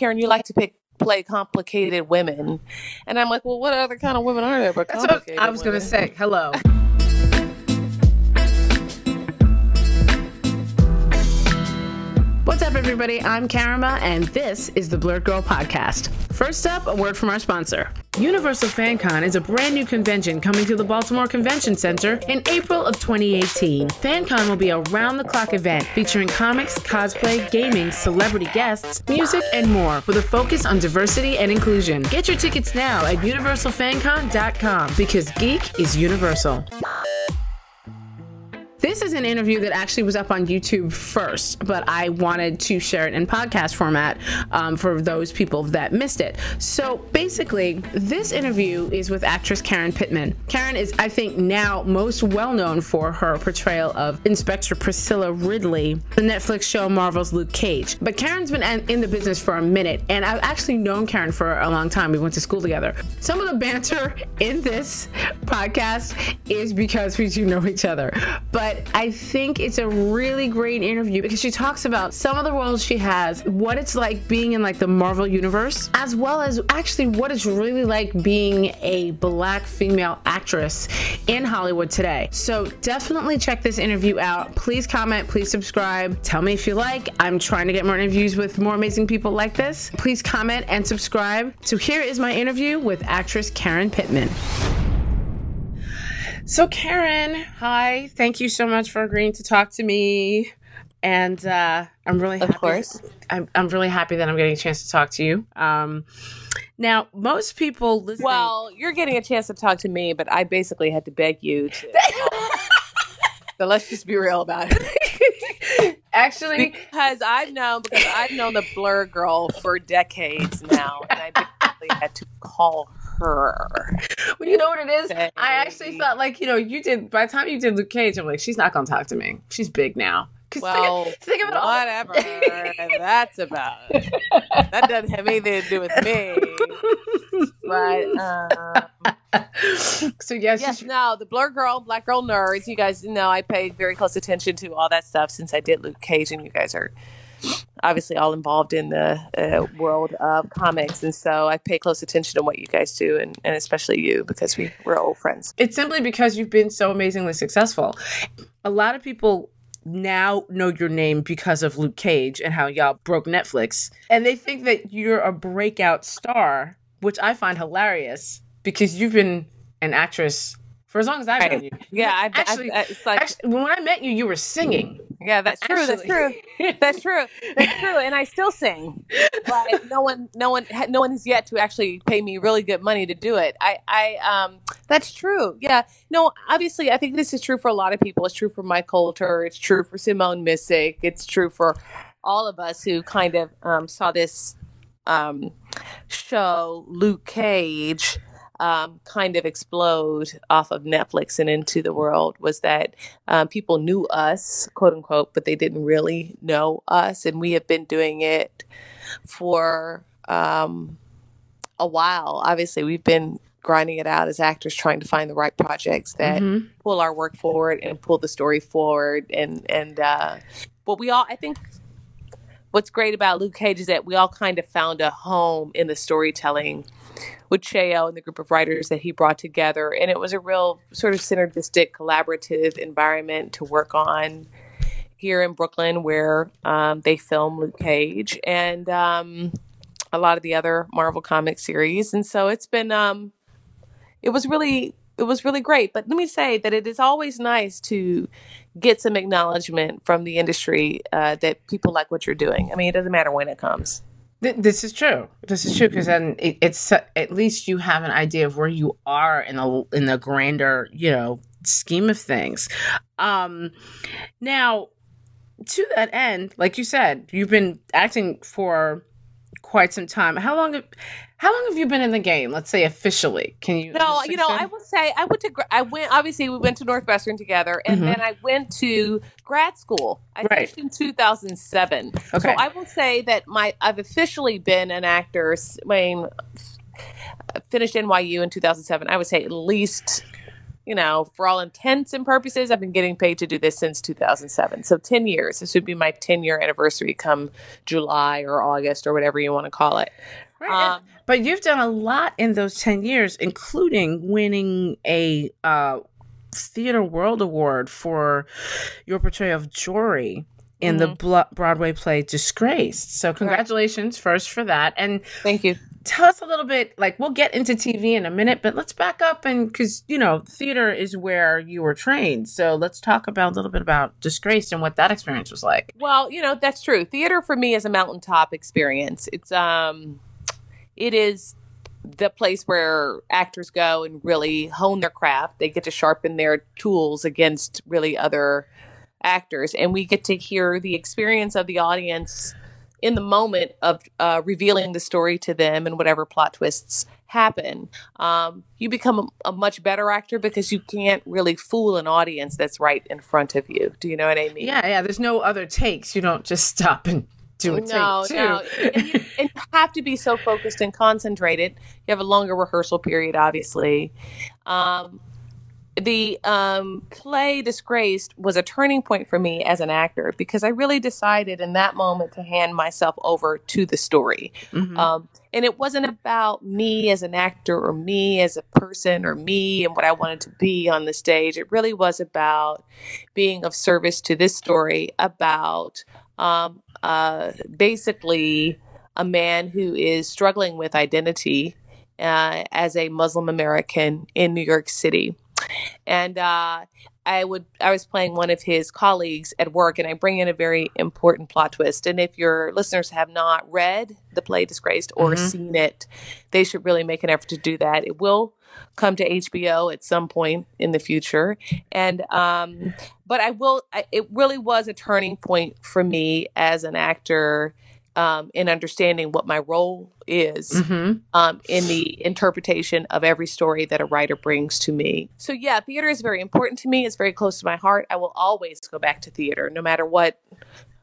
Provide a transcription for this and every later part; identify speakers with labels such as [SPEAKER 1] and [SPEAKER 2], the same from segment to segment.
[SPEAKER 1] Karen, you like to pick play complicated women, and I'm like, well, what other kind of women are there? But
[SPEAKER 2] what I was going to say. Hello. What's up, everybody? I'm Karima, and this is the Blerd Girl Podcast. First up, a word from our sponsor. Universal FanCon is a brand new convention coming to the Baltimore Convention Center in April of 2018. FanCon will be a round the clock event featuring comics, cosplay, gaming, celebrity guests, music, and more with a focus on diversity and inclusion. Get your tickets now at universalfancon.com because geek is universal. This is an interview that actually was up on YouTube first, but I wanted to share it in podcast format um, for those people that missed it. So basically, this interview is with actress Karen Pittman. Karen is, I think, now most well known for her portrayal of Inspector Priscilla Ridley, the Netflix show Marvel's Luke Cage. But Karen's been in the business for a minute, and I've actually known Karen for a long time. We went to school together. Some of the banter in this podcast is because we do know each other. But but I think it's a really great interview because she talks about some of the roles she has, what it's like being in like the Marvel universe, as well as actually what it's really like being a black female actress in Hollywood today. So definitely check this interview out. Please comment, please subscribe. Tell me if you like. I'm trying to get more interviews with more amazing people like this. Please comment and subscribe. So here is my interview with actress Karen Pittman. So, Karen, hi. Thank you so much for agreeing to talk to me. And uh, I'm really happy.
[SPEAKER 1] Of course.
[SPEAKER 2] I'm, I'm really happy that I'm getting a chance to talk to you. Um, now, most people listening.
[SPEAKER 1] Well, you're getting a chance to talk to me, but I basically had to beg you to. so let's just be real about it.
[SPEAKER 2] Actually,
[SPEAKER 1] because I've known because I've known the Blerd Girl for decades now, and I basically had to call her.
[SPEAKER 2] Well, you know what it is? I actually felt like, you know, you did by the time you did Luke Cage, I'm like, she's not gonna talk to me. She's big now.
[SPEAKER 1] Well, think, think it whatever that's about. That doesn't have anything to do with me. But um,
[SPEAKER 2] so yes,
[SPEAKER 1] yes, no, the Blerd Girl, Black Girl Nerds. You guys know I paid very close attention to all that stuff since I did Luke Cage, and you guys are obviously all involved in the uh, world of comics. And so I pay close attention to what you guys do, and, and especially you, because we, we're old friends.
[SPEAKER 2] It's simply because you've been so amazingly successful. A lot of people now know your name because of Luke Cage and how y'all broke Netflix. And they think that you're a breakout star, which I find hilarious because you've been an actress for as long as I've known you.
[SPEAKER 1] Yeah, I,
[SPEAKER 2] actually,
[SPEAKER 1] I,
[SPEAKER 2] I, like, actually, when I met you, you were singing.
[SPEAKER 1] Yeah, that's true. Actually. That's true. That's true. That's true. And I still sing, but no one, no one, no one has yet to actually pay me really good money to do it. I, I, um, that's true. Yeah. No, obviously, I think this is true for a lot of people. It's true for Mike Colter. It's true for Simone Missick. It's true for all of us who kind of um, saw this um, show, Luke Cage um, kind of explode off of Netflix and into the world was that um, people knew us, quote unquote, but they didn't really know us. And we have been doing it for um, a while. Obviously, we've been grinding it out as actors, trying to find the right projects that mm-hmm. pull our work forward and pull the story forward. And, and, uh, but we all, I think, what's great about Luke Cage is that we all kind of found a home in the storytelling with Cheo and the group of writers that he brought together. And it was a real sort of synergistic, collaborative environment to work on here in Brooklyn, where um, they film Luke Cage and um, a lot of the other Marvel comic series. And so it's been, um, it was really, it was really great. But let me say that it is always nice to get some acknowledgement from the industry uh, that people like what you're doing. I mean, it doesn't matter when it comes.
[SPEAKER 2] This is true. This is true because then it, it's at least you have an idea of where you are in the in the grander, you know, scheme of things. Um, now, to that end, like you said, you've been acting for quite some time. How long? How long have you been in the game? Let's say officially. Can you?
[SPEAKER 1] No, you know, I will say I went to. I went. Obviously, we went to Northwestern together, and mm-hmm. then I went to grad school. I right. finished in 2007. Okay. So I will say that my I've officially been an actor. I mean, finished NYU in 2007. I would say at least you know, for all intents and purposes, I've been getting paid to do this since 2007. So 10 years. This would be my 10 year anniversary come July or August or whatever you want to call it.
[SPEAKER 2] Right. Um, but you've done a lot in those 10 years, including winning a uh, Theater World Award for your portrayal of Jory in mm-hmm. the Broadway play Disgraced. So congratulations right. first for that. And
[SPEAKER 1] thank you.
[SPEAKER 2] Tell us a little bit like we'll get into TV in a minute, but let's back up and cuz you know, theater is where you were trained. So let's talk about a little bit about Disgraced and what that experience was like.
[SPEAKER 1] Well, you know, that's true. Theater for me is a mountaintop experience. It's um it is the place where actors go and really hone their craft. They get to sharpen their tools against really other actors, and we get to hear the experience of the audience in the moment of uh, revealing the story to them and whatever plot twists happen. Um, you become a, a, much better actor because you can't really fool an audience that's right in front of you. Do you know what I mean?
[SPEAKER 2] Yeah, yeah. There's no other takes. You don't just stop and do a no, take two. No,
[SPEAKER 1] and you, and you have to be so focused and concentrated. You have a longer rehearsal period, obviously. Um, the um, play Disgraced was a turning point for me as an actor because I really decided in that moment to hand myself over to the story. Mm-hmm. Um, and it wasn't about me as an actor or me as a person or me and what I wanted to be on the stage. It really was about being of service to this story about um, uh, basically a man who is struggling with identity uh, as a Muslim American in New York City and uh, I would I was playing one of his colleagues at work, and I bring in a very important plot twist. And if your listeners have not read the play Disgraced or mm-hmm. seen it, they should really make an effort to do that. It will come to HBO at some point in the future, and um, but I will. I, it really was a turning point for me as an actor um, in understanding what my role is mm-hmm. um, in the interpretation of every story that a writer brings to me. So, yeah, theater is very important to me. It's very close to my heart. I will always go back to theater, no matter what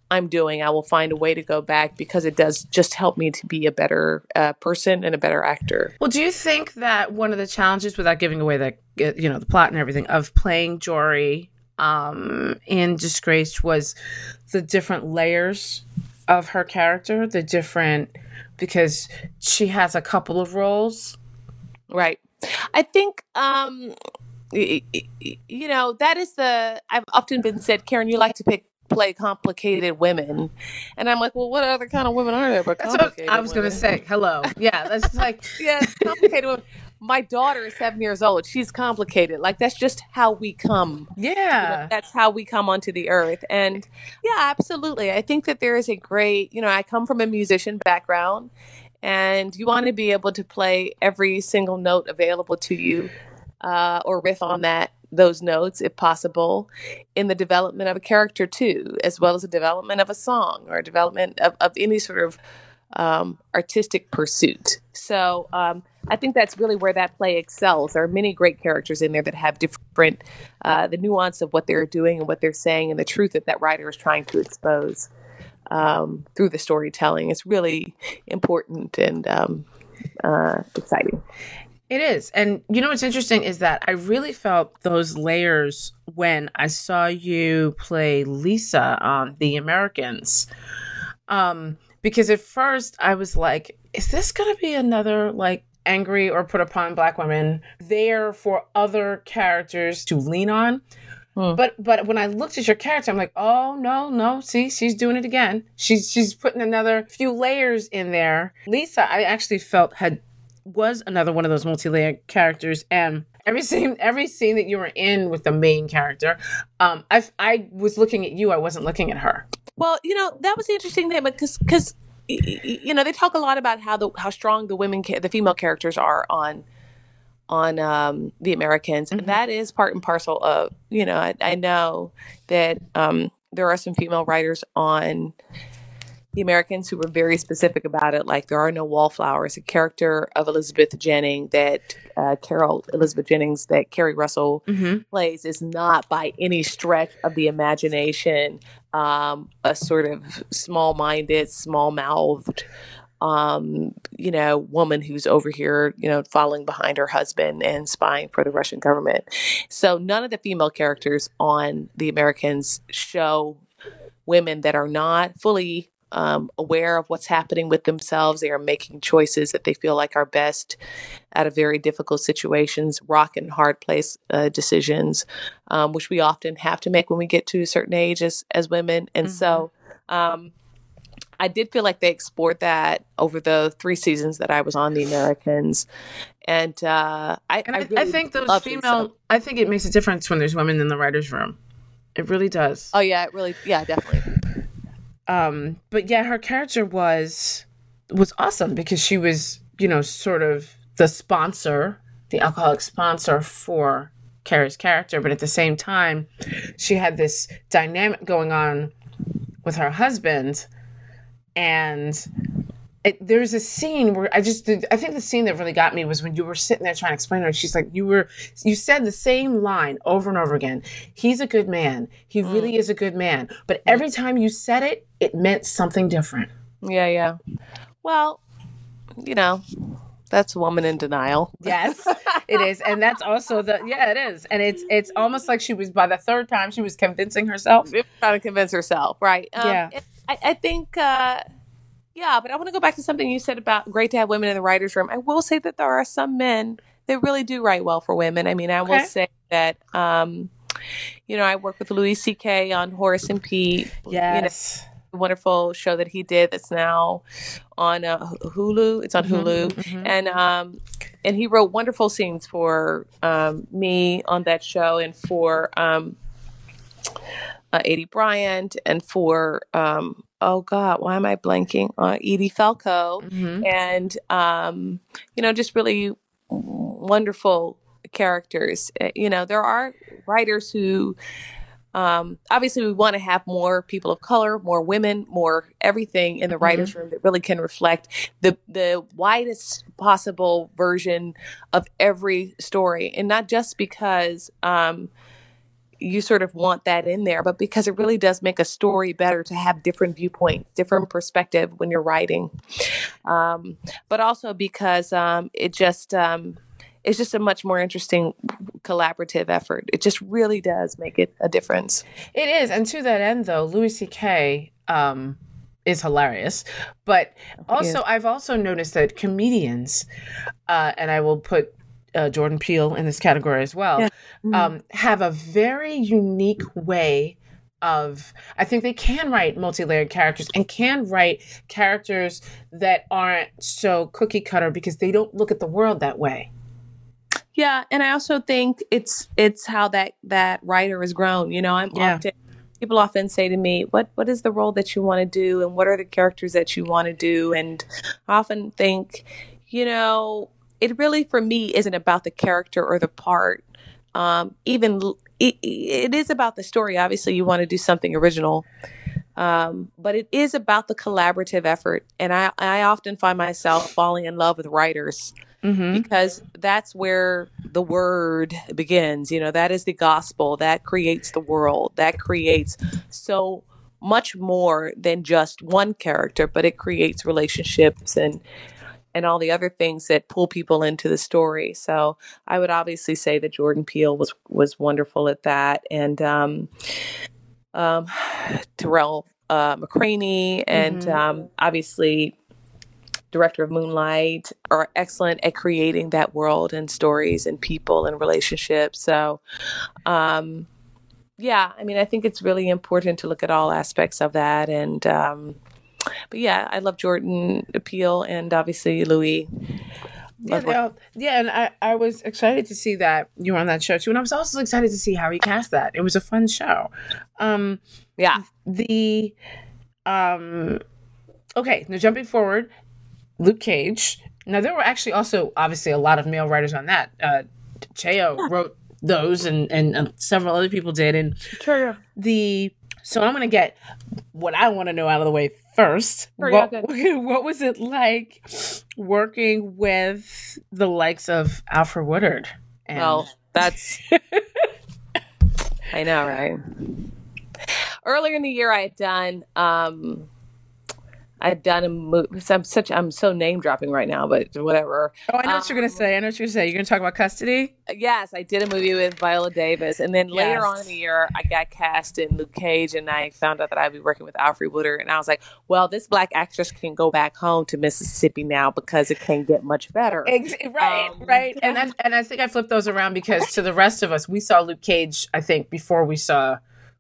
[SPEAKER 1] I'm doing. I will find a way to go back because it does just help me to be a better uh, person and a better actor.
[SPEAKER 2] Well, do you think that one of the challenges, without giving away the you know the plot and everything, of playing Jory um, in Disgraced was the different layers of her character, the different because she has a couple of roles.
[SPEAKER 1] Right. I think um you know, that is the I've often been said, Karen, you like to pick play complicated women. And I'm like, well, what other kind of women are there but complicated?
[SPEAKER 2] I was going to say, hello. Yeah, that's like
[SPEAKER 1] yeah, complicated women my daughter is seven years old. She's complicated. Like that's just how we come.
[SPEAKER 2] Yeah.
[SPEAKER 1] You know, that's how we come onto the earth. And yeah, absolutely. I think that there is a great, you know, I come from a musician background and you want to be able to play every single note available to you uh, or riff on that those notes if possible in the development of a character too as well as the development of a song or development of, of any sort of um, artistic pursuit so um, I think that's really where that play excels. There are many great characters in there that have different, uh, the nuance of what they're doing and what they're saying and the truth that that writer is trying to expose um, through the storytelling. It's really important and um, uh, exciting.
[SPEAKER 2] It is. And you know what's interesting is that I really felt those layers when I saw you play Lisa on The Americans. Um, because at first I was like, is this going to be another like angry or put upon black women there for other characters to lean on. Hmm. But but when I looked at your character, I'm like, oh no, no, see, she's doing it again. She's she's putting another few layers in there. Lisa, I actually felt had was another one of those multi-layered characters and every scene every scene that you were in with the main character um i i was looking at you i wasn't looking at her
[SPEAKER 1] well you know that was the interesting thing because because you know they talk a lot about how the how strong the women the female characters are on on um, the Americans, mm-hmm. and that is part and parcel of you know I, I know that um, there are some female writers on the Americans who were very specific about it. Like there are no wallflowers. A character of Elizabeth Jennings that uh, Carol Elizabeth Jennings that Keri Russell mm-hmm. plays is not by any stretch of the imagination um, a sort of small-minded, small-mouthed um, you know, woman who's over here, you know, following behind her husband and spying for the Russian government. So none of the female characters on The Americans show women that are not fully um, aware of what's happening with themselves. They are making choices that they feel like are best out of very difficult situations, rock and hard place uh, decisions, um, which we often have to make when we get to a certain age as, as women. And mm-hmm. so, um, I did feel like they explored that over the three seasons that I was on The Americans, and uh, I,
[SPEAKER 2] and I, I, really I, think those female. I think it makes a difference when there's women in the writers' room. It really does.
[SPEAKER 1] Oh yeah, it really. Yeah, definitely.
[SPEAKER 2] Um, but yeah, her character was was awesome because she was, you know, sort of the sponsor, the alcoholic sponsor for Keri's character, but at the same time, she had this dynamic going on with her husband and it, there's a scene where I just I think the scene that really got me was when you were sitting there trying to explain to her. She's like, you were you said the same line over and over again. He's a good man. He mm. really is a good man. But every time you said it, it meant something different.
[SPEAKER 1] Yeah, yeah. Well, you know, that's a woman in denial.
[SPEAKER 2] Yes, it is, and that's also the yeah, it is, and it's it's almost like she was by the third time she was convincing herself,
[SPEAKER 1] trying to convince herself, right? Um, yeah, I, I think. Uh, yeah, but I want to go back to something you said about great to have women in the writers' room. I will say that there are some men that really do write well for women. I mean, I okay. will say that, um, you know, I work with Louis C.K. on Horace and Pete.
[SPEAKER 2] Yes.
[SPEAKER 1] You know, wonderful show that he did that's now on uh, Hulu. It's on mm-hmm, Hulu, mm-hmm. and um, and he wrote wonderful scenes for um, me on that show and for um, uh, Aidy Bryant and for um, oh god why am i blanking uh, edie falco mm-hmm. and um, you know just really wonderful characters uh, you know there are writers who um, obviously we want to have more people of color more women more everything in the mm-hmm. writers room that really can reflect the the widest possible version of every story and not just because um, you sort of want that in there, but because it really does make a story better to have different viewpoints, different perspective when you're writing. Um, but also because um, it just um, it's just a much more interesting collaborative effort. It just really does make it a difference.
[SPEAKER 2] It is, and to that end, though, Louis C.K. Um, is hilarious, but also I've also noticed that comedians, uh, and I will put uh, Jordan Peele in this category as well, yeah. mm-hmm. um, have a very unique way of I think they can write multi-layered characters and can write characters that aren't so cookie cutter because they don't look at the world that way.
[SPEAKER 1] Yeah, and I also think it's it's how that that writer has grown. You know, I'm yeah. often people often say to me, "What what is the role that you want to do, and what are the characters that you want to do?" And I often think, you know, it really for me isn't about the character or the part. Um, even it, it is about the story. Obviously, you want to do something original, um, but it is about the collaborative effort. And I, I often find myself falling in love with writers mm-hmm. because that's where the word begins. You know, that is the gospel that creates the world, that creates so much more than just one character, but it creates relationships and and all the other things that pull people into the story. So I would obviously say that Jordan Peele was was wonderful at that, and um, um, Tarell uh, McCraney, and mm-hmm. um, obviously director of Moonlight are excellent at creating that world and stories and people and relationships. So, um, yeah, I mean, I think it's really important to look at all aspects of that and um, but yeah, I love Jordan Peele and obviously Louis.
[SPEAKER 2] Yeah, yeah, and I, I was excited to see that you were on that show too, and I was also excited to see how he cast that. It was a fun show. Um,
[SPEAKER 1] yeah.
[SPEAKER 2] The um, okay, now jumping forward, Luke Cage. Now there were actually also obviously a lot of male writers on that. Uh, Cheo yeah. wrote those, and, and and several other people did, and
[SPEAKER 1] sure.
[SPEAKER 2] the so I'm gonna get what I want to know out of the way first. What, what was it like working with the likes of Alfre Woodard?
[SPEAKER 1] And... Well, that's I know, right? Earlier in the year, I had done um, I'd done a movie. I'm such I'm so name dropping right now, but whatever.
[SPEAKER 2] Oh, I know um, what you're gonna um, say. I know what you're gonna say. You're gonna talk about custody.
[SPEAKER 1] Yes, I did a movie with Viola Davis, and then later on in the year, I got cast in Luke Cage, and I found out that I'd be working with Alfre Woodard, and I was like, well, this black actress can go back home to Mississippi now because it can't get much better.
[SPEAKER 2] Right, um, right. And I, and I think I flipped those around because to the rest of us, we saw Luke Cage. I think before we saw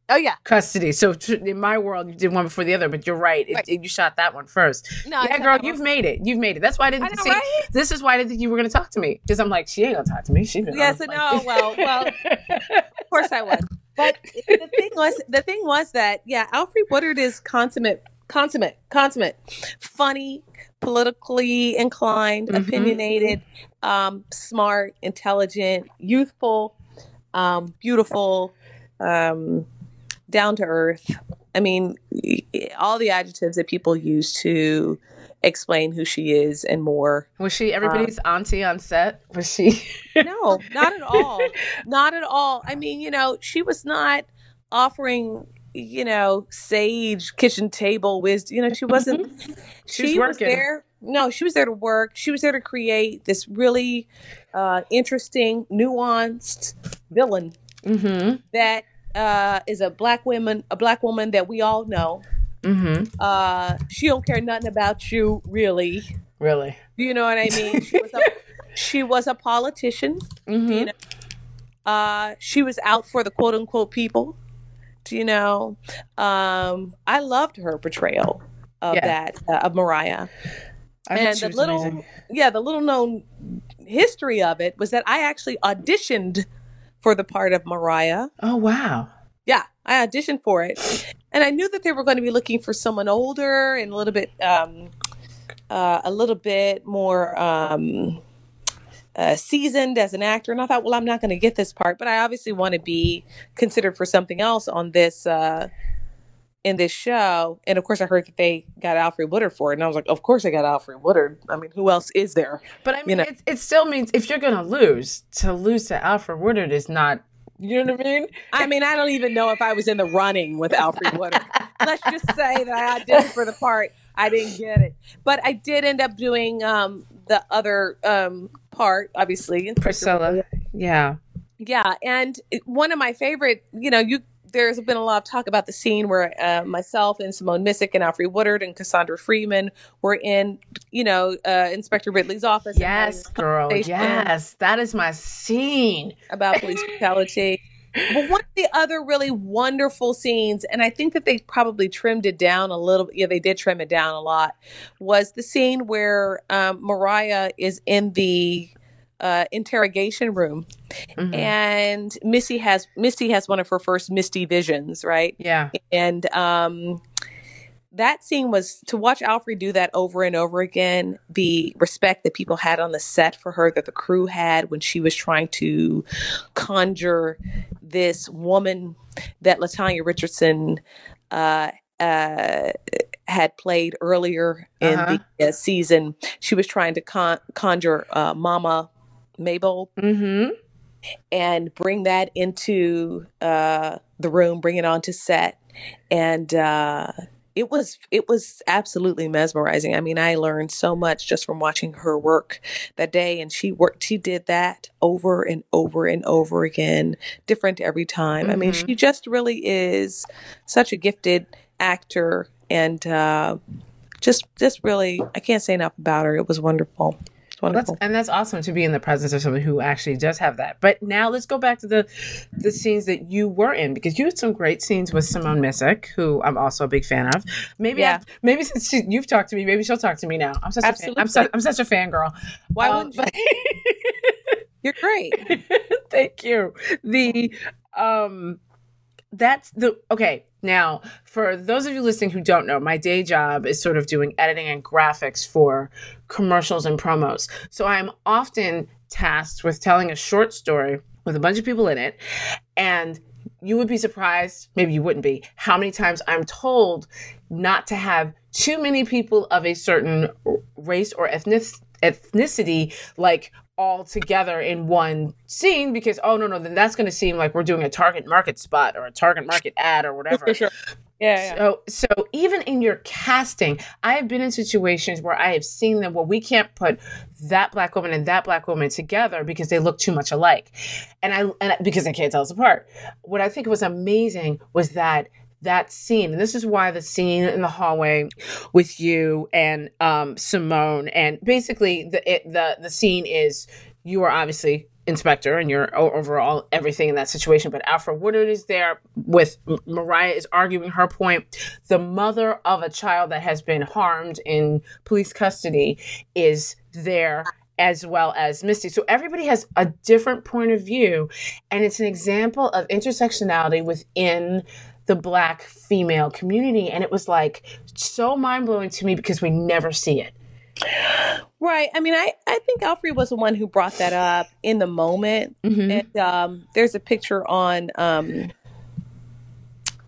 [SPEAKER 1] Oh yeah,
[SPEAKER 2] custody. So in my world, you did one before the other, but you're right. right. It, you shot that one first. No, yeah, girl, you've made it. You've made it. That's why I didn't I know, see. Right? This is why I didn't think you were going to talk to me because I'm like, she ain't gonna talk to me. She.
[SPEAKER 1] Yes, no. Well, well, of course I would. But the thing was, the thing was that yeah, Alfre Woodard is consummate, consummate, consummate, funny, politically inclined, mm-hmm. opinionated, um, smart, intelligent, youthful, um, beautiful. Um, down to earth. I mean, all the adjectives that people use to explain who she is and more.
[SPEAKER 2] Was she everybody's um, auntie on set? Was she?
[SPEAKER 1] no, not at all. Not at all. I mean, you know, she was not offering you know sage kitchen table wisdom you know she wasn't she, she was there no she was there to work she was there to create this really uh interesting nuanced villain
[SPEAKER 2] mm-hmm.
[SPEAKER 1] that uh, is a black woman, a black woman that we all know.
[SPEAKER 2] Mm-hmm.
[SPEAKER 1] Uh, she don't care nothing about you, really.
[SPEAKER 2] Really?
[SPEAKER 1] You know what I mean? She was a, she was a politician.
[SPEAKER 2] Mm-hmm. You know?
[SPEAKER 1] uh, she was out for the quote unquote people. Do you know? Um, I loved her portrayal of yeah. that uh, of Mariah. I and the little, amazing. yeah, the little known history of it was that I actually auditioned for the part of Mariah.
[SPEAKER 2] Oh, wow.
[SPEAKER 1] Yeah, I auditioned for it. And I knew that they were going to be looking for someone older and a little bit, um, uh, a little bit more um, uh, seasoned as an actor. And I thought, well, I'm not going to get this part, but I obviously want to be considered for something else on this uh, in this show. And of course, I heard that they got Alfre Woodard for it, and I was like, of course, I got Alfre Woodard. I mean, who else is there?
[SPEAKER 2] But I mean, you know? it, it still means if you're gonna lose, to lose to Alfre Woodard is not. You know what I mean?
[SPEAKER 1] I mean, I don't even know if I was in the running with Alfre Woodard. Let's just say that I auditioned for the part. I didn't get it, but I did end up doing um, the other um, part, obviously.
[SPEAKER 2] Priscilla. Yeah.
[SPEAKER 1] Yeah, and one of my favorite, you know, you there's been a lot of talk about the scene where uh, myself and Simone Missick and Alfre Woodard and Cassandra Freeman were in, you know, uh, Inspector Ridley's office.
[SPEAKER 2] Yes, girl. Yes, that is my scene
[SPEAKER 1] about police brutality. but one of the other really wonderful scenes, and I think that they probably trimmed it down a little. Yeah, they did trim it down a lot. Was the scene where um, Mariah is in the uh, interrogation room, mm-hmm. and Missy has Misty has one of her first Misty visions, right?
[SPEAKER 2] Yeah,
[SPEAKER 1] and um, that scene was to watch Alfre do that over and over again. The respect that people had on the set for her, that the crew had when she was trying to conjure this woman that Latanya Richardson uh, uh, had played earlier in uh-huh. the uh, season. She was trying to con- conjure uh, Mama Mabel,
[SPEAKER 2] mm-hmm.
[SPEAKER 1] and bring that into uh, the room, bring it onto set, and uh, it was it was absolutely mesmerizing. I mean, I learned so much just from watching her work that day, and she worked. She did that over and over and over again, different every time. Mm-hmm. I mean, mm-hmm. she just really is such a gifted actor, and uh, just just really, I can't say enough about her. It was wonderful.
[SPEAKER 2] Well, that's, and that's awesome to be in the presence of someone who actually does have that. But now let's go back to the the scenes that you were in because you had some great scenes with Simone Missick, who I'm also a big fan of. Maybe yeah. I, maybe since she, you've talked to me, maybe she'll talk to me now. I'm such Absolutely. a fan. I'm, I'm such a fangirl.
[SPEAKER 1] Why um, wouldn't you? You're great.
[SPEAKER 2] Thank you. The um that's the okay. Now, for those of you listening who don't know, my day job is sort of doing editing and graphics for commercials and promos. So I'm often tasked with telling a short story with a bunch of people in it. And you would be surprised, maybe you wouldn't be, how many times I'm told not to have too many people of a certain race or ethnic ethnicity like all together in one scene because oh no no then that's going to seem like we're doing a target market spot or a target market ad or whatever
[SPEAKER 1] sure. Yeah,
[SPEAKER 2] So, so even in your casting, I have been in situations where I have seen them. Well, we can't put that black woman and that black woman together because they look too much alike, and I and because I can't tell us apart. What I think was amazing was that that scene, and this is why the scene in the hallway with you and um, Simone, and basically the it, the the scene is you are obviously inspector and you're overall everything in that situation. But Alfre Woodard is there with Mariah is arguing her point. The mother of a child that has been harmed in police custody is there as well as Misty. So everybody has a different point of view. And it's an example of intersectionality within the black female community. And it was like so mind blowing to me because we never see it.
[SPEAKER 1] Right. I mean, I, I think Alfre was the one who brought that up in the moment. Mm-hmm. And um, there's a picture on um,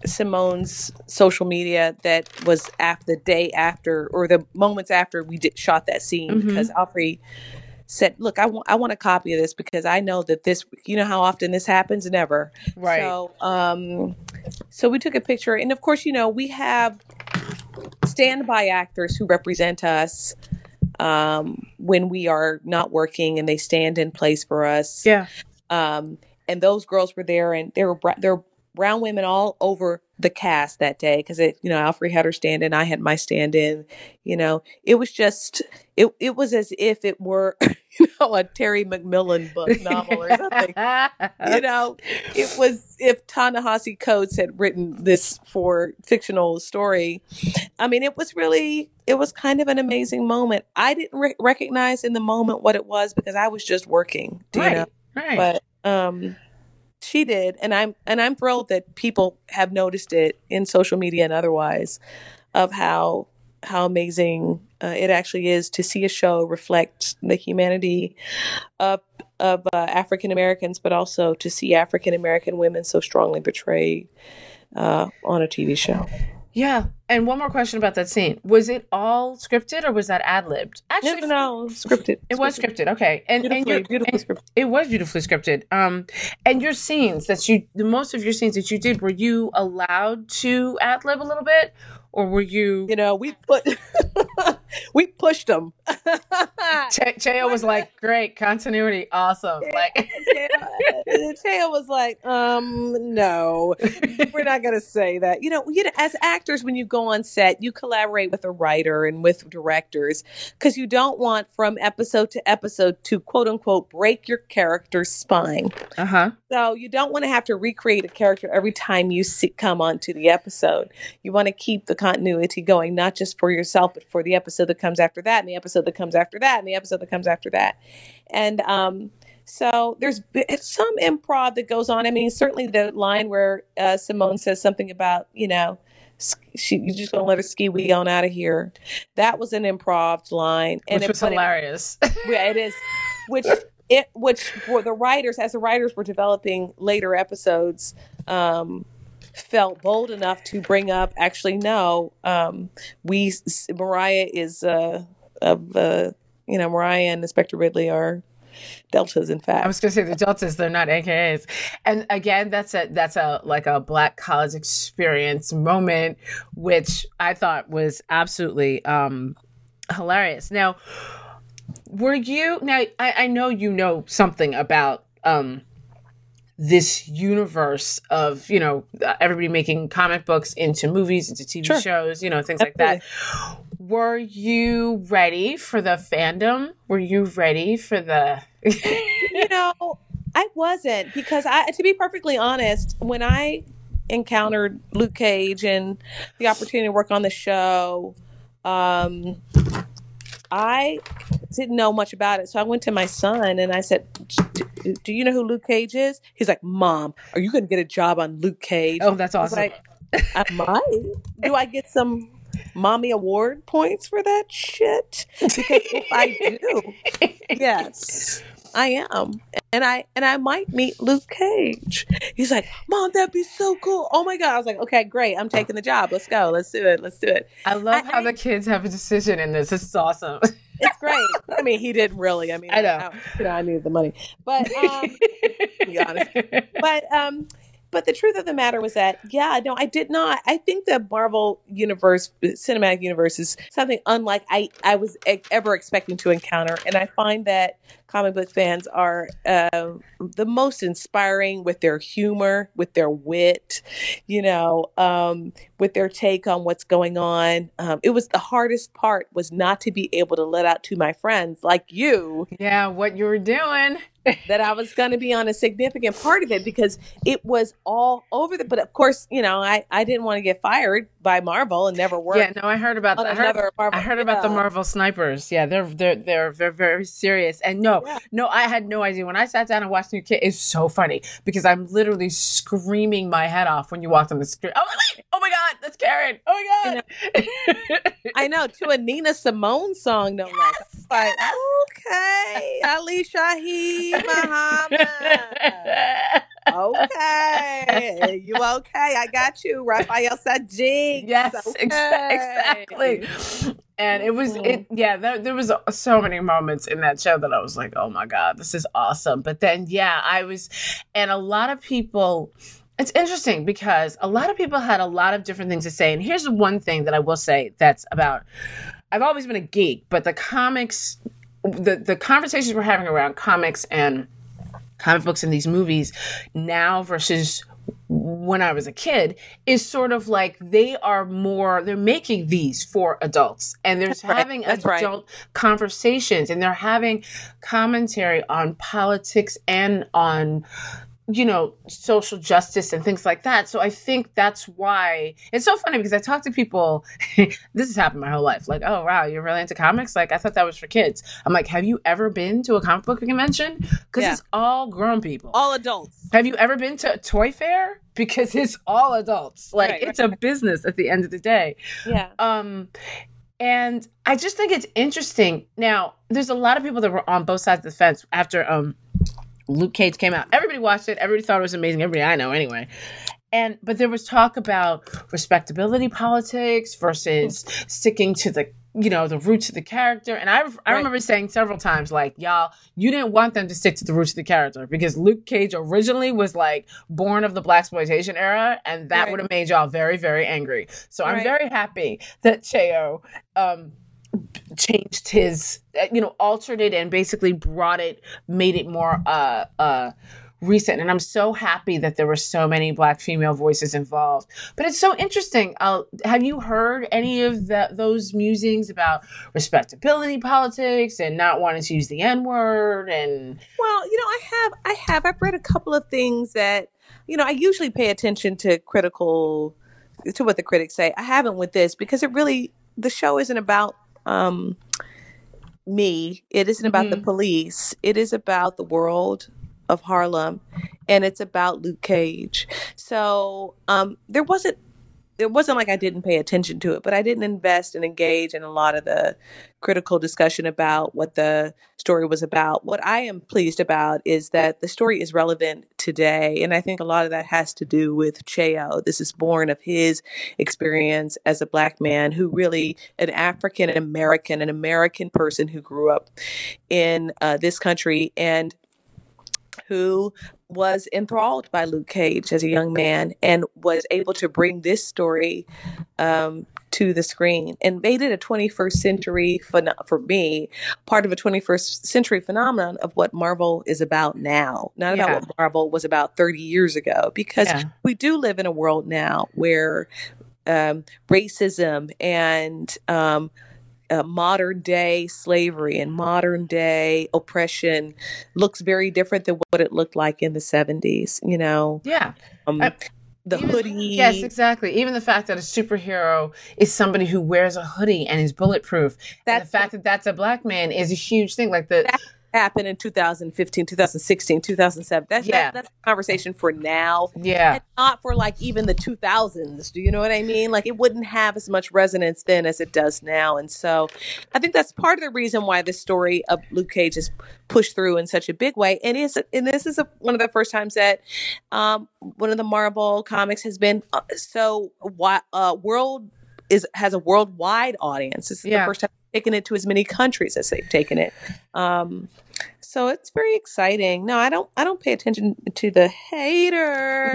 [SPEAKER 1] Simone's social media that was after the day after or the moments after we did shot that scene mm-hmm. because Alfre said, "Look, I want I want a copy of this because I know that this. You know how often this happens? Never.
[SPEAKER 2] Right.
[SPEAKER 1] So, um, so we took a picture, and of course, you know, we have standby actors who represent us um, when we are not working and they stand in place for us.
[SPEAKER 2] Yeah.
[SPEAKER 1] Um, and those girls were there and there were, there were brown women all over the cast that day because it you know alfre had her stand in i had my stand in you know? It was just it, it was as if it were you know a terry mcmillan book novel or something. You know it was if ta-nehisi coates had written this for fictional story i mean it was really it was kind of an amazing moment. I didn't re- recognize in the moment what it was because i was just working
[SPEAKER 2] right, you know? Right.
[SPEAKER 1] But um she did and i'm and i'm thrilled that people have noticed it in social media and otherwise of how how amazing uh, it actually is to see a show reflect the humanity of of uh, African Americans, but also to see African American women so strongly portrayed uh, on a TV show.
[SPEAKER 2] Yeah. And one more question about that scene. Was it all scripted or was that ad libbed?
[SPEAKER 1] Actually, no, no, scripted.
[SPEAKER 2] It was scripted. Okay. And,
[SPEAKER 1] beautifully,
[SPEAKER 2] and,
[SPEAKER 1] your, beautifully and scripted.
[SPEAKER 2] It was beautifully scripted. Um, and your scenes that you, the most of your scenes that you did, were you allowed to ad lib a little bit or were you?
[SPEAKER 1] You know, we put we pushed them.
[SPEAKER 2] Ch- Cheo was like, "Great continuity, awesome." Like
[SPEAKER 1] Cheo was like, "Um, no, we're not going to say that." You know, you know, as actors, when you go on set, you collaborate with a writer and with directors because you don't want from episode to episode to quote unquote break your character's spine.
[SPEAKER 2] Uh huh.
[SPEAKER 1] So you don't want to have to recreate a character every time you see, come onto the episode. You want to keep the continuity going, not just for yourself, but for the episode that comes after that, and the episode that comes after that, and the episode that comes after that. And um, so there's some improv that goes on. I mean, certainly the line where uh, Simone says something about, you know, she you just gonna let her ski we on out of here. That was an improv line,
[SPEAKER 2] and which was hilarious.
[SPEAKER 1] It, yeah, it is. Which it which for the writers, as the writers were developing later episodes, um, felt bold enough to bring up actually no um, we mariah is uh, of uh, you know mariah and inspector ridley are deltas in fact
[SPEAKER 2] i was going to say the deltas they're not akas and again that's a that's a like a black college experience moment which i thought was absolutely um hilarious. Now were you now I, I know you know something about um this universe of you know everybody making comic books into movies into tv sure. shows you know things Absolutely. like that were you ready for the fandom were you ready for the
[SPEAKER 1] you know i wasn't because i to be perfectly honest when i encountered luke cage and the opportunity to work on the show um i didn't know much about it so i went to my son and i said do you know who Luke Cage is? He's like, Mom, are you going to get a job on Luke Cage?
[SPEAKER 2] Oh, that's awesome.
[SPEAKER 1] I, like, I might. Do I get some mommy award points for that shit? Because if I do, yes, I am. And I and I might meet Luke Cage. He's like, Mom, that'd be so cool. Oh my god. I was like, okay, great. I'm taking the job. Let's go. Let's do it. Let's do it.
[SPEAKER 2] I love I, how I, the kids have a decision in this. This is awesome.
[SPEAKER 1] it's great. I mean, he didn't really. I mean,
[SPEAKER 2] I know.
[SPEAKER 1] I, you know, I needed the money, but um, be honest, but um, but the truth of the matter was that, yeah, no, I did not. I think the Marvel universe, cinematic universe, is something unlike I, I was e- ever expecting to encounter. And I find that comic book fans are uh, the most inspiring with their humor, with their wit, you know, um, with their take on what's going on. Um, it was the hardest part was not to be able to let out to my friends like you.
[SPEAKER 2] Yeah, what you were doing.
[SPEAKER 1] that I was going to be on a significant part of it because it was all over the. But of course, you know, I I didn't want to get fired by Marvel and never work.
[SPEAKER 2] Yeah, no, I heard about. I heard, Marvel, I heard about the Marvel snipers. Yeah, they're they're they're they're very serious. And no, yeah. no, I had no idea when I sat down and watched New Kid. It's so funny because I'm literally screaming my head off when you walked on the screen. Oh, wait, oh my god, that's Karen. Oh my god.
[SPEAKER 1] I know, I know to a Nina Simone song, no yes, less. Like okay, Ali Shaheed Muhammad. okay, you okay? I got you, Raphael Saadiq.
[SPEAKER 2] Yes, okay. exactly. And it was it mm-hmm. yeah, there, there was so many moments in that show that I was like, "Oh my god, this is awesome." But then yeah, I was and a lot of people it's interesting because a lot of people had a lot of different things to say. And here's one thing that I will say that's about I've always been a geek, but the comics the the conversations we're having around comics and comic books and these movies now versus when I was a kid is sort of like they are more they're making these for adults and they're having adult right. conversations and they're having commentary on politics and on you know, social justice and things like that. So I think that's why it's so funny because I talk to people. this has happened my whole life. Like, oh wow, you're really into comics? Like, I thought that was for kids. I'm like, have you ever been to a comic book convention? Because yeah. it's all grown people,
[SPEAKER 1] all adults.
[SPEAKER 2] Have you ever been to a toy fair? Because it's all adults. Like, right, it's right. a business at the end of the day.
[SPEAKER 1] Yeah.
[SPEAKER 2] Um, and I just think it's interesting. Now, there's a lot of people that were on both sides of the fence after um Luke Cage came out. Everybody watched it. Everybody thought it was amazing. Everybody I know anyway. And but there was talk about respectability politics versus sticking to the you know the roots of the character and i, I right. remember saying several times like y'all you didn't want them to stick to the roots of the character because luke cage originally was like born of the blaxploitation era and that right. would have made y'all very very angry so i'm very happy that cheo um, changed his uh, you know altered it and basically brought it made it more uh uh recent. And i'm so happy that there were so many black female voices involved. But it's so interesting. Uh, have you heard any of the, those musings about respectability politics and not wanting to use the n word and
[SPEAKER 1] well you know i have i have. I've read a couple of things that you know i usually pay attention to critical to what the critics say. I haven't with this because it really the show isn't about um, me. It isn't about mm-hmm. the police. It is about the world of Harlem, and it's about Luke Cage. So um, there wasn't it wasn't like I didn't pay attention to it, but I didn't invest and engage in a lot of the critical discussion about what the story was about. What I am pleased about is that the story is relevant today. And I think a lot of that has to do with Cheo. This is born of his experience as a black man who really, an African American, an American person who grew up in uh, this country and who was enthralled by Luke Cage as a young man and was able to bring this story um, to the screen and made it a 21st century for me part of a 21st century phenomenon of what Marvel is about now, not yeah. about what Marvel was about 30 years ago, because yeah. we do live in a world now where um, racism and um, uh, modern day slavery and modern day oppression looks very different than what it looked like in the 70s, you know?
[SPEAKER 2] Yeah. Um, I-
[SPEAKER 1] the
[SPEAKER 2] Even,
[SPEAKER 1] hoodie.
[SPEAKER 2] Yes, exactly. Even the fact that a superhero is somebody who wears a hoodie and is bulletproof. That's the fact that that's a black man is a huge thing. Like the
[SPEAKER 1] happened in 2015, 2016, 2007. That's yeah. That, that's a conversation for now.
[SPEAKER 2] Yeah.
[SPEAKER 1] And not for like even the 2000s. Do you know what I mean? Like it wouldn't have as much resonance then as it does now. And so I think that's part of the reason why the story of Luke Cage is pushed through in such a big way. And is and this is a, one of the first times that um, one of the Marvel comics has been uh, so uh, world is has a worldwide audience. This is yeah. the first time taken it to as many countries as they've taken it. Um, so it's very exciting. No, I don't. I don't pay attention to the hater.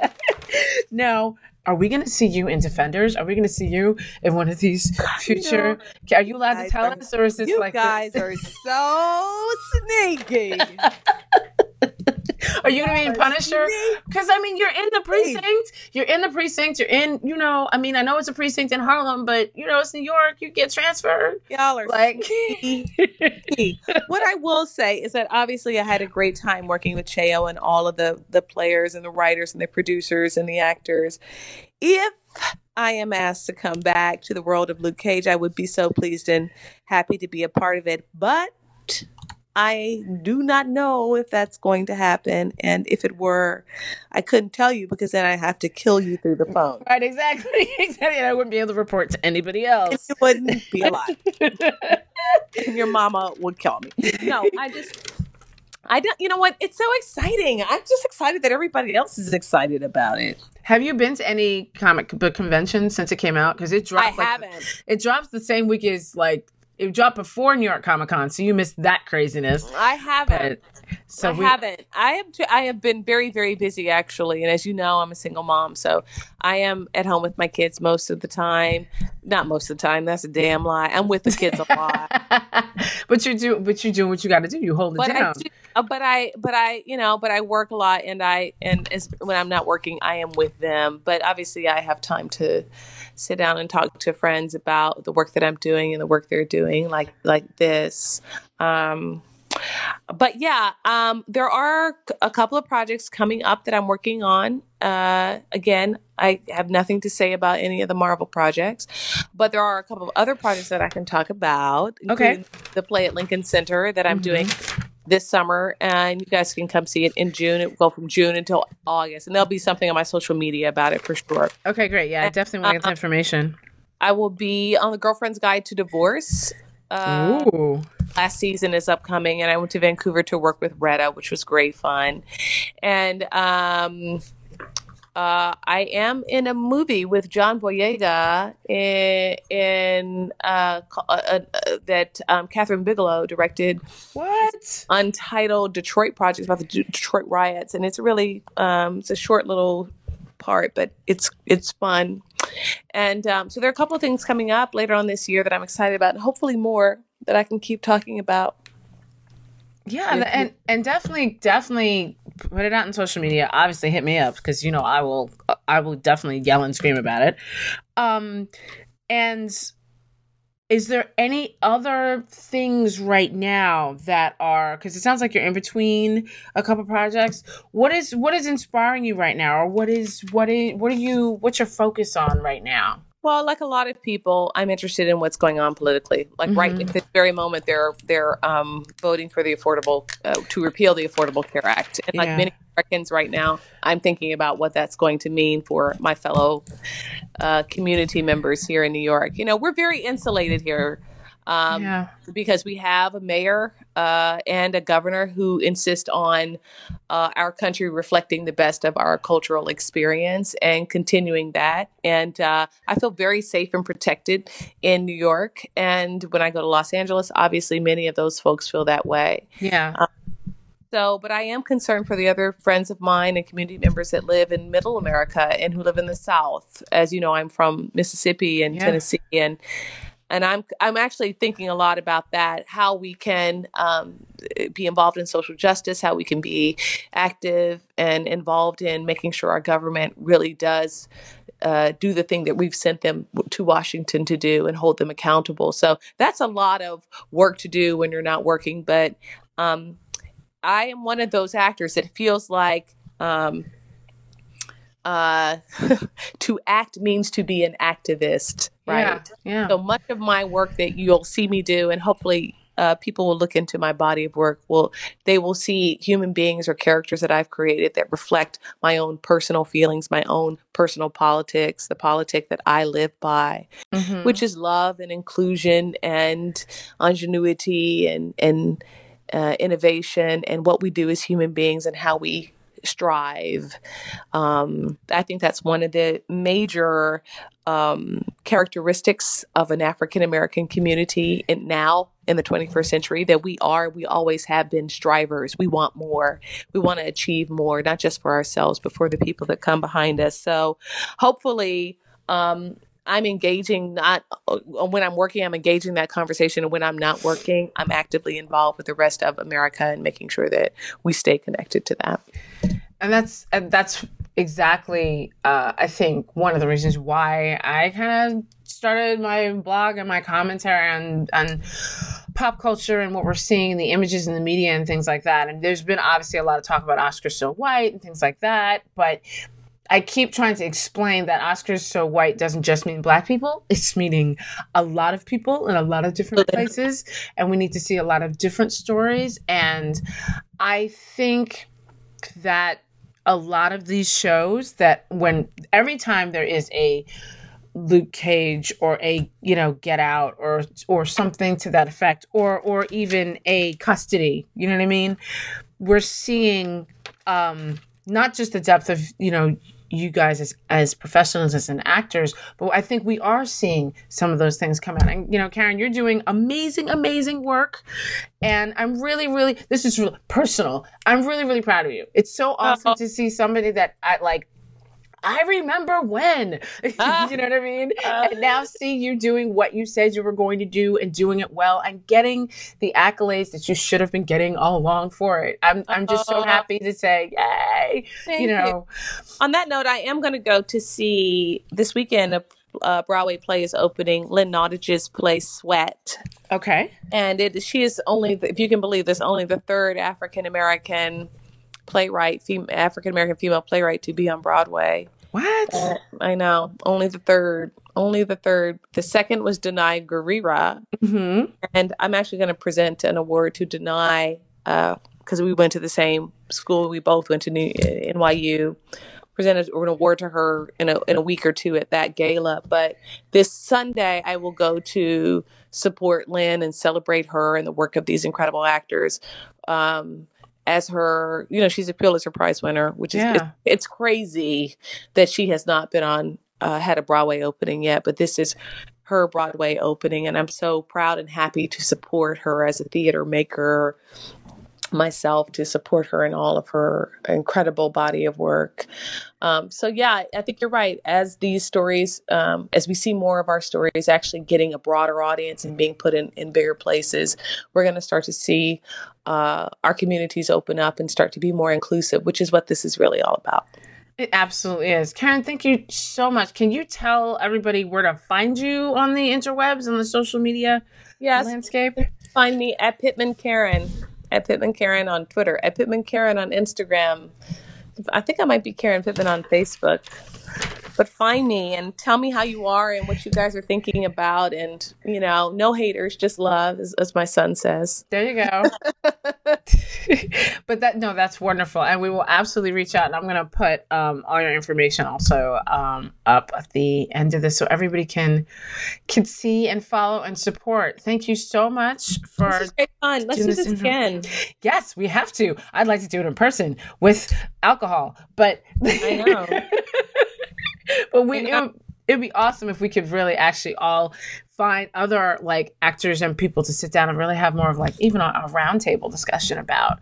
[SPEAKER 2] no. Are we going to see you in Defenders? Are we going to see you in one of these future? Are you allowed to tell us, or is this
[SPEAKER 1] you
[SPEAKER 2] like
[SPEAKER 1] guys are so sneaky?
[SPEAKER 2] Are you gonna be in Punisher? Because I mean, you're in the precinct. You're in the precinct. You're in. You know, I mean, I know it's a precinct in Harlem, but you know, it's New York. You get transferred.
[SPEAKER 1] Y'all are
[SPEAKER 2] like.
[SPEAKER 1] what I will say is that obviously I had a great time working with Cheo and all of the the players and the writers and the producers and the actors. If I am asked to come back to the world of Luke Cage, I would be so pleased and happy to be a part of it. But I do not know if that's going to happen. And if it were, I couldn't tell you because then I have to kill you through the phone.
[SPEAKER 2] Right, exactly. Exactly. And I wouldn't be able to report to anybody else.
[SPEAKER 1] It wouldn't be alive. and your mama would kill me. No, I just I don't you know what? It's so exciting. I'm just excited that everybody else is excited about it.
[SPEAKER 2] Have you been to any comic book convention since it came out? Because it dropped.
[SPEAKER 1] I
[SPEAKER 2] like,
[SPEAKER 1] haven't.
[SPEAKER 2] It drops the same week as like it dropped before New York Comic Con, so you missed that craziness.
[SPEAKER 1] I haven't.
[SPEAKER 2] But, so
[SPEAKER 1] I
[SPEAKER 2] we,
[SPEAKER 1] haven't. I. T- I have been very, very busy actually, and as you know, I'm a single mom, so I am at home with my kids most of the time. Not most of the time. That's a damn lie. I'm with the kids a lot.
[SPEAKER 2] but you do. But you do what you got to do. You hold it
[SPEAKER 1] but
[SPEAKER 2] down.
[SPEAKER 1] I do, uh, but I, but I, you know, but I work a lot, and I, and as, when I'm not working, I am with them. But obviously, I have time to sit down and talk to friends about the work that I'm doing and the work they're doing, like like this. Um, but yeah, um, there are a couple of projects coming up that I'm working on. Uh, again, I have nothing to say about any of the Marvel projects, but there are a couple of other projects that I can talk about.
[SPEAKER 2] Okay.
[SPEAKER 1] The play at Lincoln Center that I'm mm-hmm. doing this summer, and you guys can come see it in June. It will go from June until August, and there'll be something on my social media about it for sure.
[SPEAKER 2] Okay, great. Yeah, I definitely want to get the information.
[SPEAKER 1] I will be on the Girlfriend's Guide to Divorce.
[SPEAKER 2] Uh, Ooh.
[SPEAKER 1] Last season is upcoming, and I went to Vancouver to work with Retta, which was great fun. And um, uh, I am in a movie with John Boyega in, in uh, uh, uh, that um, Kathryn Bigelow directed.
[SPEAKER 2] What?
[SPEAKER 1] Untitled Detroit Project about the Detroit riots, and it's really um, it's a short little part, but it's it's fun. And um, so there are a couple of things coming up later on this year that I'm excited about, and hopefully more that I can keep talking about.
[SPEAKER 2] Yeah, and and definitely definitely put it out on social media. Obviously, hit me up because you know I will I will definitely yell and scream about it. Um, and is there any other things right now that are because it sounds like you're in between a couple projects. What is what is inspiring you right now? Or what is what is what are you what's your focus on right now
[SPEAKER 1] well, like a lot of people, I'm interested in what's going on politically. Like mm-hmm. right at this very moment, they're they're um, voting for the affordable uh, to repeal the Affordable Care Act, and like yeah. many Americans right now, I'm thinking about what that's going to mean for my fellow uh, community members here in New York. You know, we're very insulated here um, yeah. because we have a mayor uh, and a governor who insist on uh, our country reflecting the best of our cultural experience and continuing that. And uh, I feel very safe and protected in New York. And when I go to Los Angeles, obviously many of those folks feel that way.
[SPEAKER 2] Yeah. Um,
[SPEAKER 1] so, but I am concerned for the other friends of mine and community members that live in Middle America and who live in the South. As you know, I'm from Mississippi and yeah. Tennessee, and and I'm I'm actually thinking a lot about that. How we can um, be involved in social justice, how we can be active and involved in making sure our government really does uh, do the thing that we've sent them to Washington to do and hold them accountable. So that's a lot of work to do when you're not working. But um, I am one of those actors that feels like. Um, uh, to act means to be an activist, right?
[SPEAKER 2] Yeah, yeah.
[SPEAKER 1] So much of my work that you'll see me do, and hopefully uh, people will look into my body of work will they will see human beings or characters that i've created that reflect my own personal feelings my own personal politics the politic that i live by mm-hmm. which is love and inclusion and ingenuity and and uh, innovation and what we do as human beings and how we strive. Um, I think that's one of the major um, characteristics of an African American community and now in the 21st century that we are, we always have been strivers. We want more. We want to achieve more, not just for ourselves, but for the people that come behind us. So hopefully, um, I'm engaging not uh, when I'm working, I'm engaging that conversation. And when I'm not working, I'm actively involved with the rest of America and making sure that we stay connected to that.
[SPEAKER 2] And that's, and that's exactly, uh, I think, one of the reasons why I kind of started my blog and my commentary on, on pop culture and what we're seeing, the images in the media and things like that. And there's been obviously a lot of talk about Oscar so white and things like that. But I keep trying to explain that Oscars so white doesn't just mean black people. It's meaning a lot of people in a lot of different places. And we need to see a lot of different stories. And I think that a lot of these shows that when every time there is a Luke Cage or a you know Get Out or or something to that effect or or even a custody, you know what I mean? We're seeing um not just the depth of you know you guys as as professionals as an actors but i think we are seeing some of those things come out. And you know karen you're doing amazing amazing work. And i'm really really this is really personal. I'm really really proud of you. It's so awesome uh-huh. to see somebody that i like I remember when. Uh, you know what I mean? Uh, and now see you doing what you said you were going to do and doing it well and getting the accolades that you should have been getting all along for it. I'm I'm just so uh-huh. happy to say, yay! you know.
[SPEAKER 1] You. On that note, I am going to go to see this weekend a uh, Broadway play is opening. Lynn Nottage's play Sweat.
[SPEAKER 2] Okay.
[SPEAKER 1] And it she is only, if you can believe this, only the third African American playwright, fem- African American female playwright to be on Broadway.
[SPEAKER 2] What? Uh,
[SPEAKER 1] I know. Only the third. Only the third. The second was Danai Gurira. Mm-hmm. And I'm actually going to present an award to Danai because uh, we went to the same school. We both went to New, NYU. Presented an award to her in a, in a week or two at that gala. But this Sunday, I will go to support Lynn and celebrate her and the work of these incredible actors. Um, as her, you know, she's a Pulitzer Prize winner, which is yeah. it's, it's, crazy that she has not been on uh, had a Broadway opening yet, but this is her Broadway opening, and I'm so proud and happy to support her as a theater maker myself to support her in all of her incredible body of work. Um, so yeah, I think you're right. As these stories, um, as we see more of our stories actually getting a broader audience and being put in, in bigger places, we're going to start to see uh, our communities open up and start to be more inclusive, which is what this is really all about.
[SPEAKER 2] It absolutely is. Karen, thank you so much. Can you tell everybody where to find you on the interwebs and the social media yes. landscape?
[SPEAKER 1] Find me at Pittman Karen at Pittman Karen on Twitter, at Pittman Karen on Instagram. I think I might be Karen Pittman on Facebook. But find me and tell me how you are and what you guys are thinking about. And, you know, no haters, just love, as, as my son says.
[SPEAKER 2] There you go. but that, no, that's wonderful. And we will absolutely reach out. And I'm going to put um, all your information also um, up at the end of this so everybody can can see and follow and support. Thank you so much for.
[SPEAKER 1] This is great fun. Let's do this, this again.
[SPEAKER 2] Yes, we have to. I'd like to do it in person with alcohol, but
[SPEAKER 1] I know.
[SPEAKER 2] but we it, it'd be awesome if we could really actually all find other like actors and people to sit down and really have more of like even a, a roundtable discussion about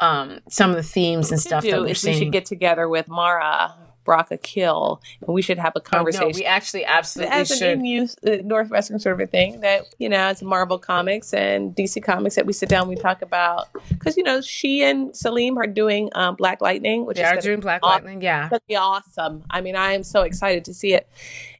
[SPEAKER 2] um, some of the themes and stuff that we're seeing.
[SPEAKER 1] We should get together with Mara Brock Akil. and we should have a conversation. Oh, no,
[SPEAKER 2] we actually absolutely
[SPEAKER 1] as
[SPEAKER 2] should.
[SPEAKER 1] an MU uh, Northwestern sort of a thing that you know, it's Marvel Comics and DC Comics that we sit down, we talk about because you know she and Salim are doing um, Black Lightning, which
[SPEAKER 2] they
[SPEAKER 1] is
[SPEAKER 2] are doing Black awesome. Lightning. Yeah,
[SPEAKER 1] be awesome. I mean, I am so excited to see it,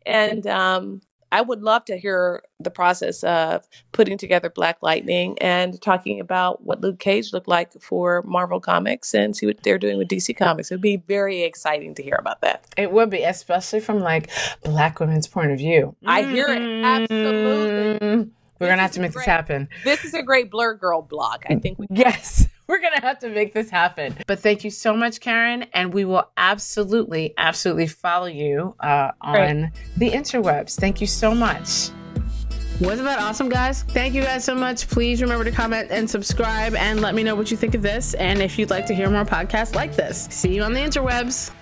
[SPEAKER 1] and um, I would love to hear the process of putting together Black Lightning and talking about what Luke Cage looked like for Marvel Comics and see what they're doing with DC Comics. It would be very exciting to hear about that.
[SPEAKER 2] It would be, especially from like Black women's point of view.
[SPEAKER 1] I hear it absolutely.
[SPEAKER 2] Mm-hmm. We're gonna have to make
[SPEAKER 1] great,
[SPEAKER 2] this happen.
[SPEAKER 1] This is a great Blerd Girl blog. I think we
[SPEAKER 2] yes. We're going to have to make this happen. But thank you so much, Karen. And we will absolutely, absolutely follow you uh, on Great. the interwebs. Thank you so much. Wasn't that awesome, guys? Thank you guys so much. Please remember to comment and subscribe and let me know what you think of this and if you'd like to hear more podcasts like this. See you on the interwebs.